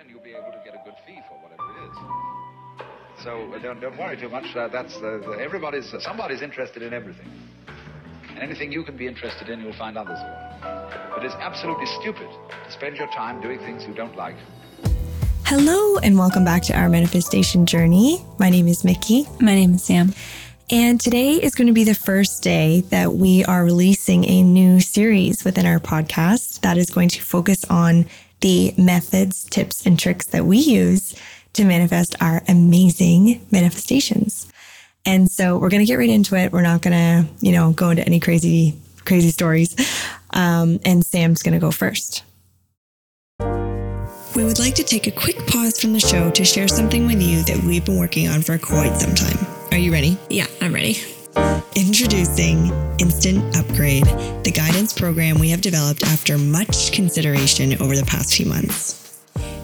then you'll be able to get a good fee for whatever it is. So uh, don't, don't worry too much. Uh, that's uh, everybody's somebody's interested in everything, and anything you can be interested in, you'll find others will. But it's absolutely stupid to spend your time doing things you don't like. Hello, and welcome back to our manifestation journey. My name is Mickey. My name is Sam. And today is going to be the first day that we are releasing a new series within our podcast that is going to focus on the methods, tips, and tricks that we use to manifest our amazing manifestations. And so we're going to get right into it. We're not going to, you know, go into any crazy, crazy stories. Um, and Sam's going to go first. We would like to take a quick pause from the show to share something with you that we've been working on for quite some time. Are you ready? Yeah, I'm ready. Introducing Instant Upgrade, the guidance program we have developed after much consideration over the past few months.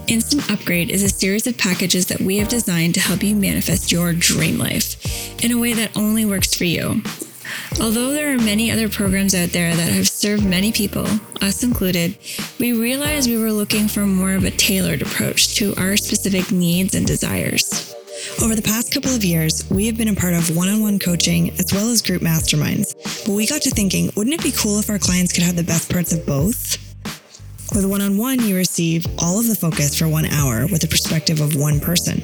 Instant Upgrade is a series of packages that we have designed to help you manifest your dream life in a way that only works for you. Although there are many other programs out there that have served many people, us included, we realized we were looking for more of a tailored approach to our specific needs and desires. Over the past couple of years, we have been a part of one on one coaching as well as group masterminds. But we got to thinking, wouldn't it be cool if our clients could have the best parts of both? With one on one, you receive all of the focus for one hour with the perspective of one person.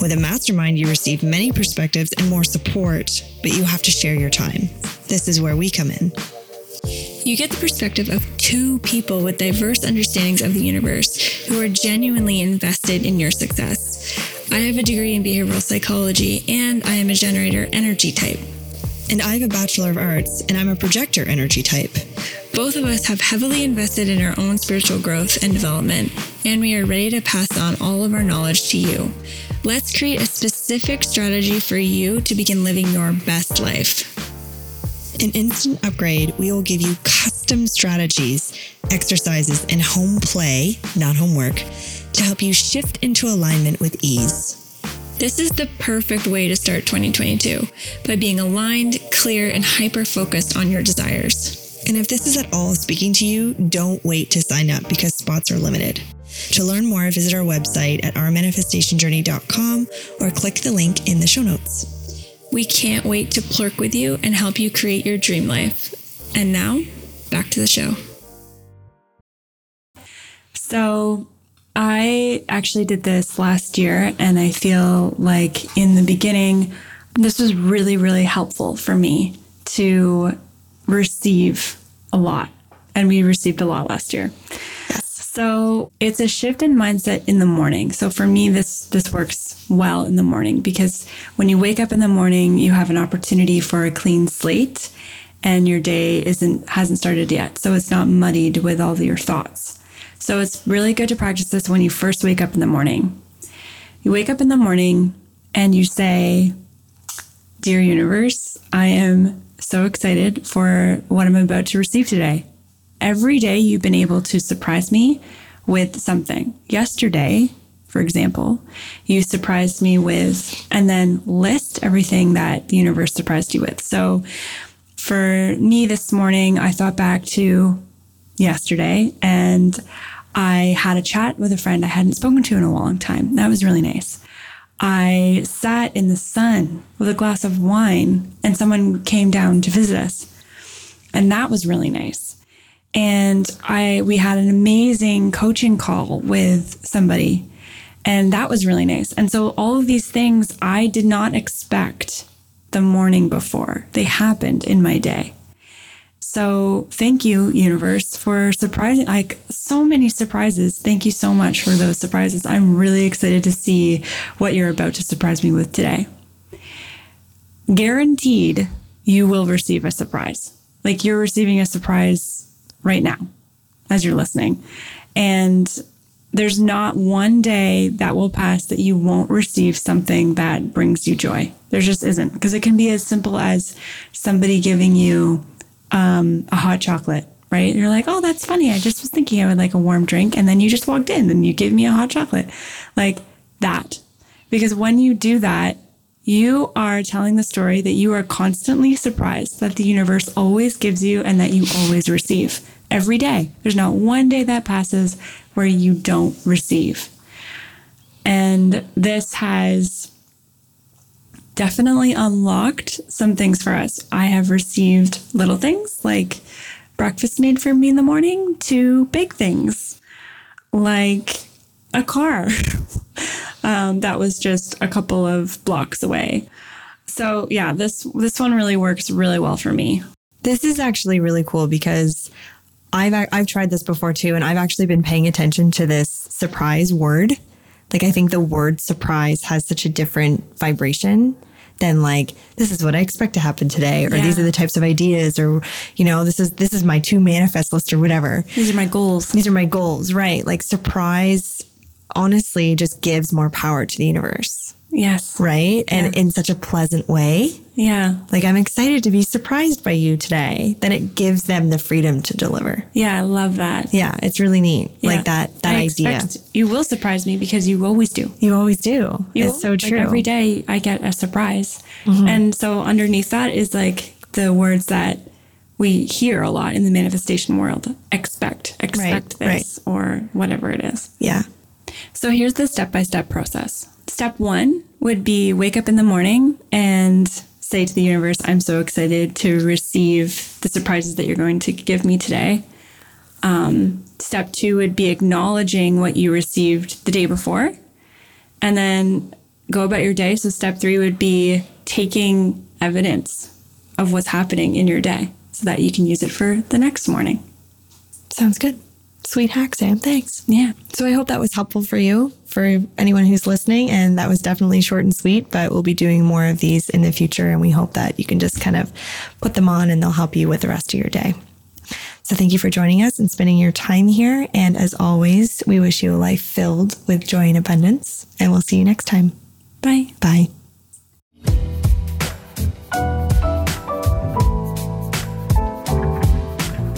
With a mastermind, you receive many perspectives and more support, but you have to share your time. This is where we come in. You get the perspective of two people with diverse understandings of the universe who are genuinely invested in your success. I have a degree in behavioral psychology and I am a generator energy type. And I have a Bachelor of Arts and I'm a projector energy type. Both of us have heavily invested in our own spiritual growth and development, and we are ready to pass on all of our knowledge to you. Let's create a specific strategy for you to begin living your best life. In Instant Upgrade, we will give you custom strategies, exercises, and home play, not homework to help you shift into alignment with ease. This is the perfect way to start 2022 by being aligned, clear, and hyper focused on your desires. And if this is at all speaking to you, don't wait to sign up because spots are limited. To learn more, visit our website at ourmanifestationjourney.com or click the link in the show notes. We can't wait to plurk with you and help you create your dream life. And now, back to the show. So, I actually did this last year, and I feel like in the beginning, this was really, really helpful for me to receive a lot. And we received a lot last year. Yes. So it's a shift in mindset in the morning. So for me, this this works well in the morning because when you wake up in the morning, you have an opportunity for a clean slate and your day isn't hasn't started yet. So it's not muddied with all of your thoughts. So it's really good to practice this when you first wake up in the morning. You wake up in the morning and you say, Dear universe, I am so excited for what I'm about to receive today. Every day you've been able to surprise me with something. Yesterday, for example, you surprised me with, and then list everything that the universe surprised you with. So for me this morning, I thought back to yesterday and I had a chat with a friend I hadn't spoken to in a long time. That was really nice. I sat in the sun with a glass of wine and someone came down to visit us. And that was really nice. And I we had an amazing coaching call with somebody and that was really nice. And so all of these things I did not expect the morning before. They happened in my day. So thank you, universe, for surprising like so many surprises. Thank you so much for those surprises. I'm really excited to see what you're about to surprise me with today. Guaranteed you will receive a surprise. Like you're receiving a surprise right now as you're listening. And there's not one day that will pass that you won't receive something that brings you joy. There just isn't because it can be as simple as somebody giving you um, a hot chocolate, right? You're like, oh, that's funny. I just was thinking I would like a warm drink. And then you just walked in and you gave me a hot chocolate. Like that. Because when you do that, you are telling the story that you are constantly surprised that the universe always gives you and that you always receive every day. There's not one day that passes where you don't receive. And this has definitely unlocked some things for us. I have received little things like breakfast made for me in the morning to big things like a car um, that was just a couple of blocks away. So yeah, this this one really works really well for me. This is actually really cool because I've I've tried this before too, and I've actually been paying attention to this surprise word. Like I think the word surprise has such a different vibration than like this is what I expect to happen today, or Yeah. these are the types of ideas, or you know this is this is my to manifest list or whatever. These are my goals. These are my goals, right? Like surprise, honestly, just gives more power to the universe, Yes. right? And in such a pleasant way. Yeah. Like I'm excited to be surprised by you today. Then it gives them the freedom to deliver. Yeah, I love that. Yeah, it's really neat. Yeah. Like that that I idea. You will surprise me because you always do. You always do. You it's will. so true. Mm-hmm. every day I get a surprise. And so underneath that is like the words that we hear a lot in the manifestation world. Expect, expect right. this or whatever it is. Yeah. So here's the step by step process. Step one would be wake up in the morning and say to the universe, I'm so excited to receive the surprises that you're going to give me today. Um, step two would be acknowledging what you received the day before and then go about your day. So step three would be taking evidence of what's happening in your day so that you can use it for the next morning. Sounds good. Sweet hack, Sam. Thanks. Yeah. So I hope that was helpful for you, for anyone who's listening. And that was definitely short and sweet, but we'll be doing more of these in the future. And we hope that you can just kind of put them on and they'll help you with the rest of your day. So thank you for joining us and spending your time here. And as always, we wish you a life filled with joy and abundance. And we'll see you next time. Bye. Bye.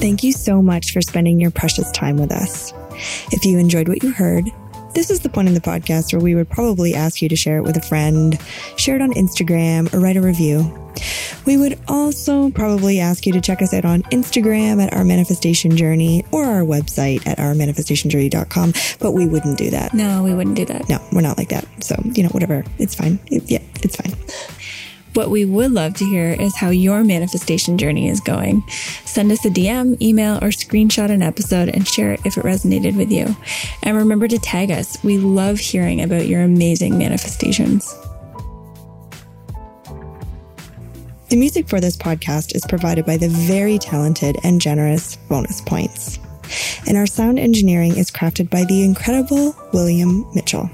Thank you so much for spending your precious time with us. If you enjoyed what you heard, this is the point in the podcast where we would probably ask you to share it with a friend, share it on Instagram, or write a review. We would also probably ask you to check us out on Instagram at Our Manifestation Journey or our website at ourmanifestationjourney.com, but we wouldn't do that. No, we wouldn't do that. No, we're not like that. So, you know, whatever. It's fine. It- yeah, it's fine. What we would love to hear is how your manifestation journey is going. Send us a DM, email, or screenshot an episode and share it if it resonated with you. And remember to tag us. We love hearing about your amazing manifestations. The music for this podcast is provided by the very talented and generous Bonus Points. And our sound engineering is crafted by the incredible William Mitchell.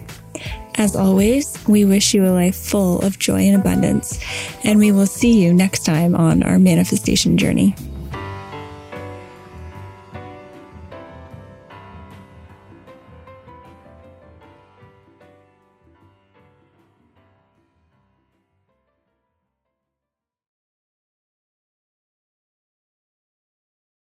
As always, we wish you a life full of joy and abundance, and we will see you next time on our manifestation journey.